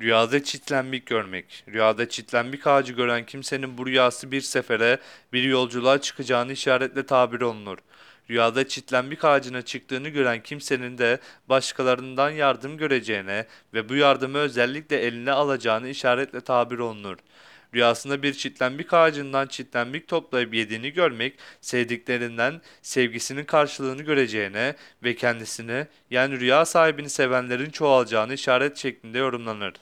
Rüyada çitlenmek görmek. Rüyada çitlenmek ağacı gören kimsenin bu rüyası bir sefere, bir yolculuğa çıkacağını işaretle tabir olunur. Rüyada çitlenmek ağacına çıktığını gören kimsenin de başkalarından yardım göreceğine ve bu yardımı özellikle eline alacağını işaretle tabir olunur. Rüyasında bir çitlenmek ağacından çitlenmek toplayıp yediğini görmek, sevdiklerinden sevgisinin karşılığını göreceğine ve kendisini yani rüya sahibini sevenlerin çoğalacağını işaret şeklinde yorumlanır.